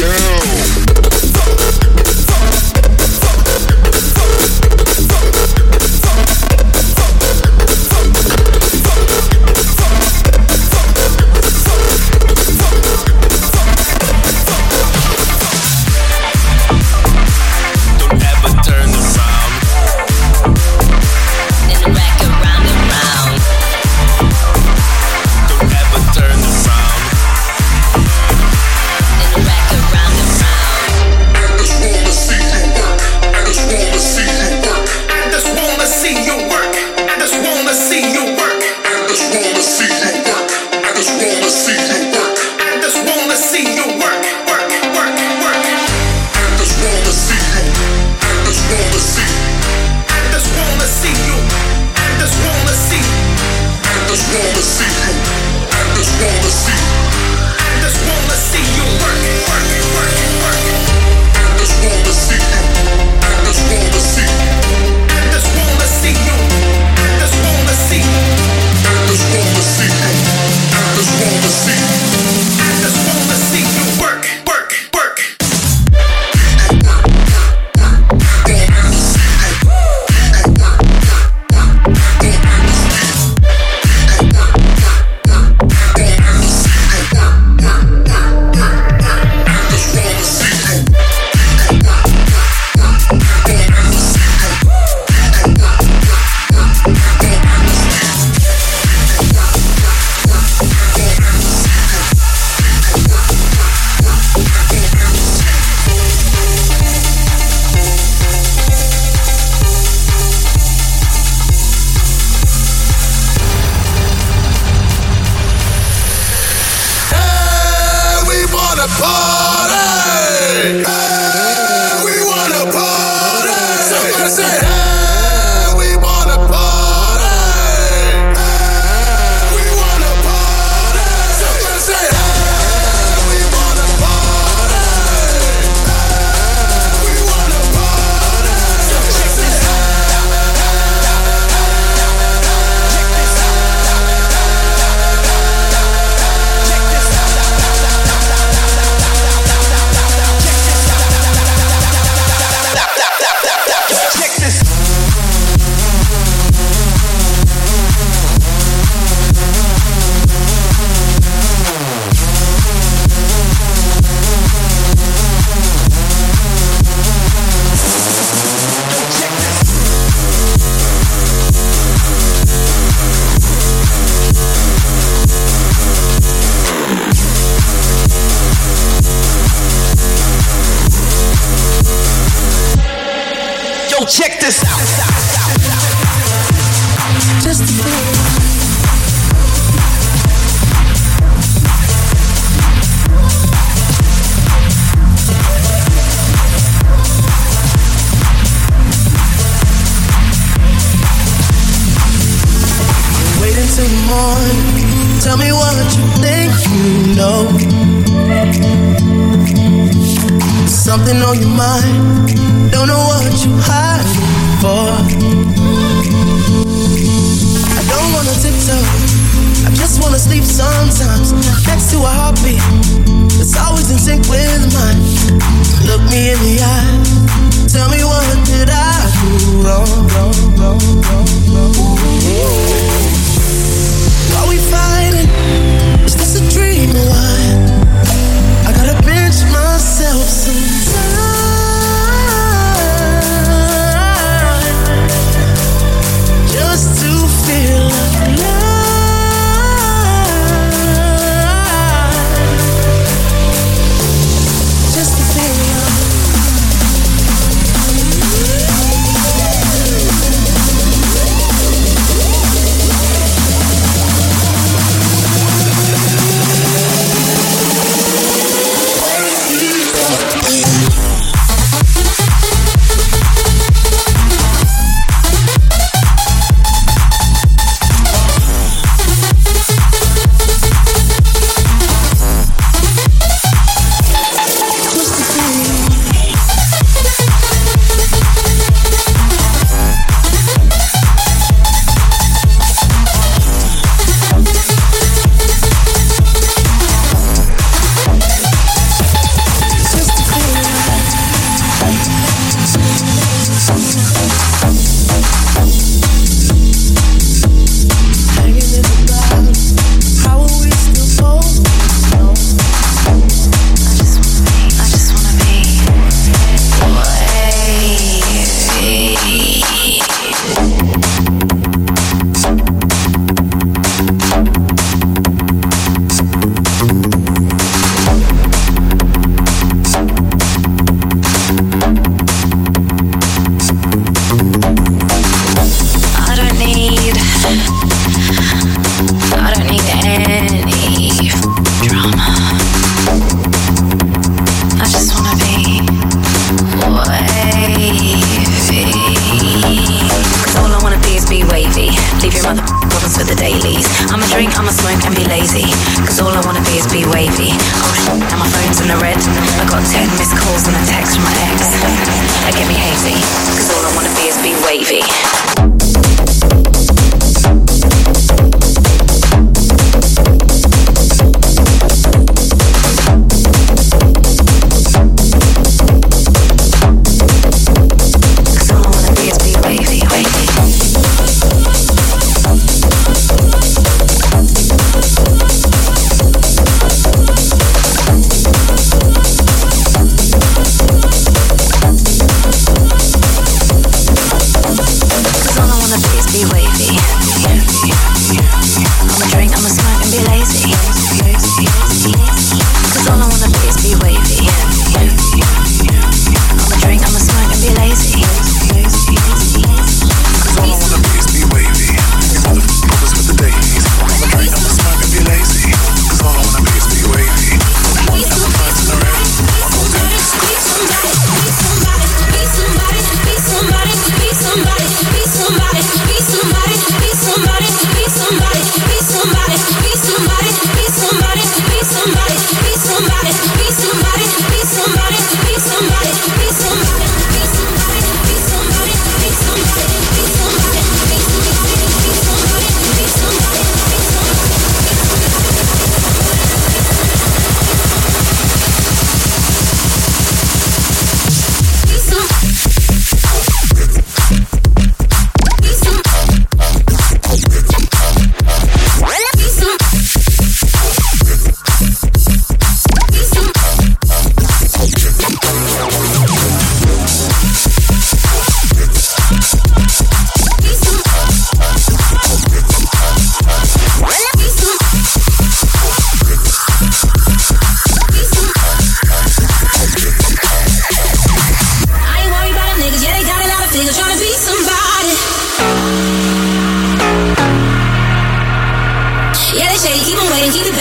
down. something on your mind. Don't know what you hiding for. I don't wanna tiptoe. I just wanna sleep sometimes. Next to a heartbeat that's always in sync with mine. Look me in the eye. Tell me what did I do wrong, wrong, wrong, wrong, wrong. Why we fighting? Is this a dream or what? myself sometimes.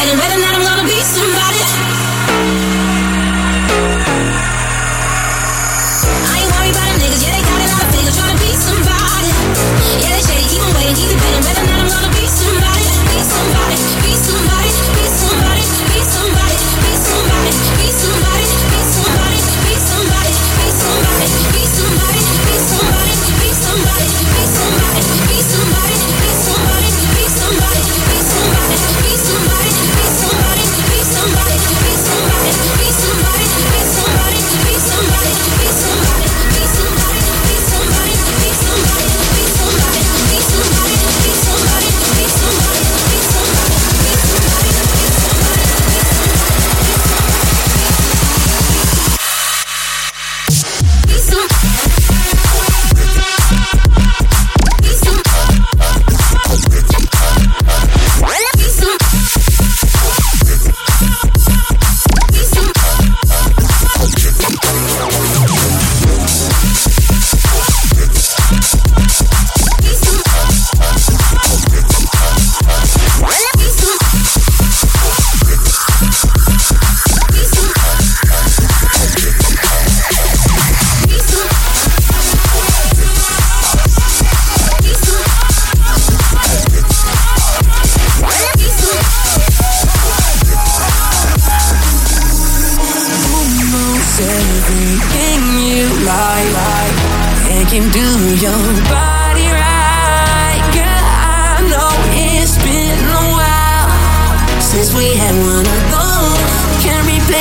and whether or not I'm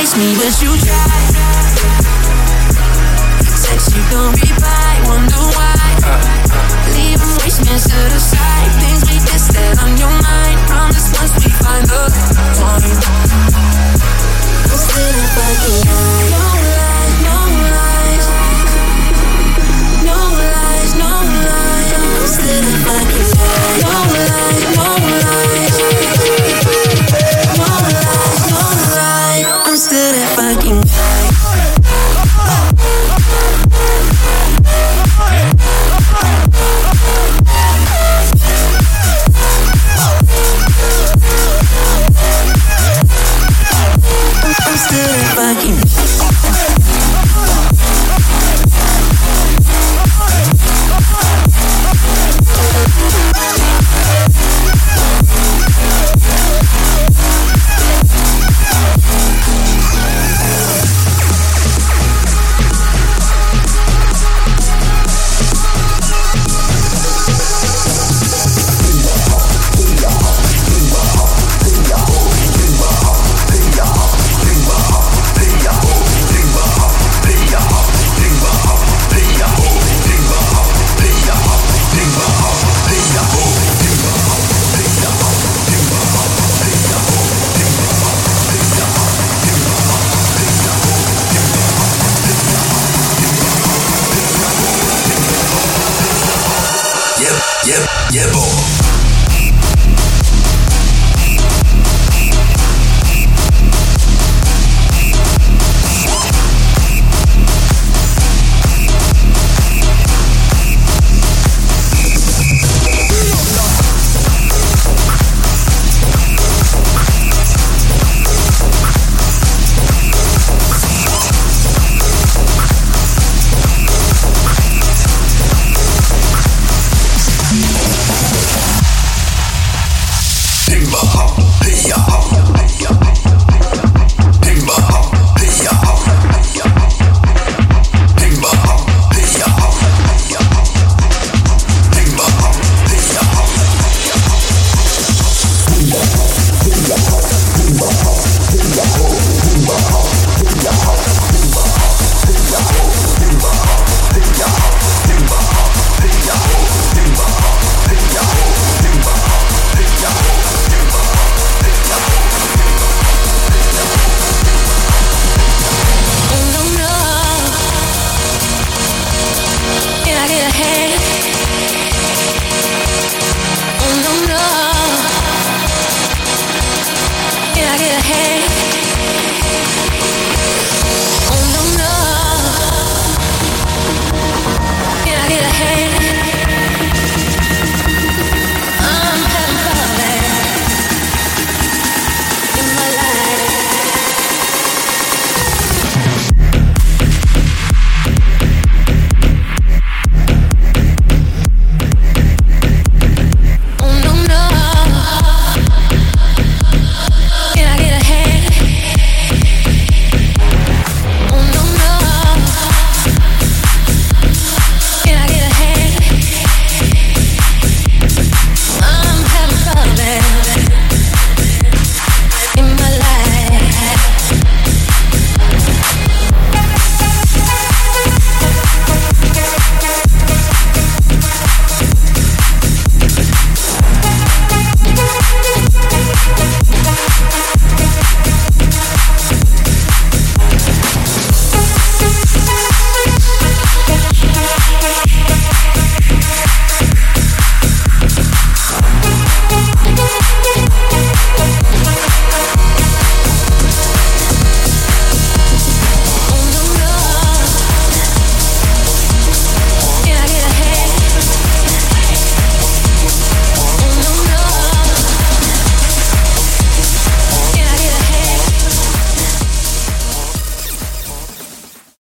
entice me, but you try. Said she gon' reply, wonder why. Leave them wishing to side. Things we just said on your mind. Promise once we find the time. We'll still fucking No lies, no lies. No lies, no lies. We'll still fucking No lies, no could have fucking died. I'm still fucking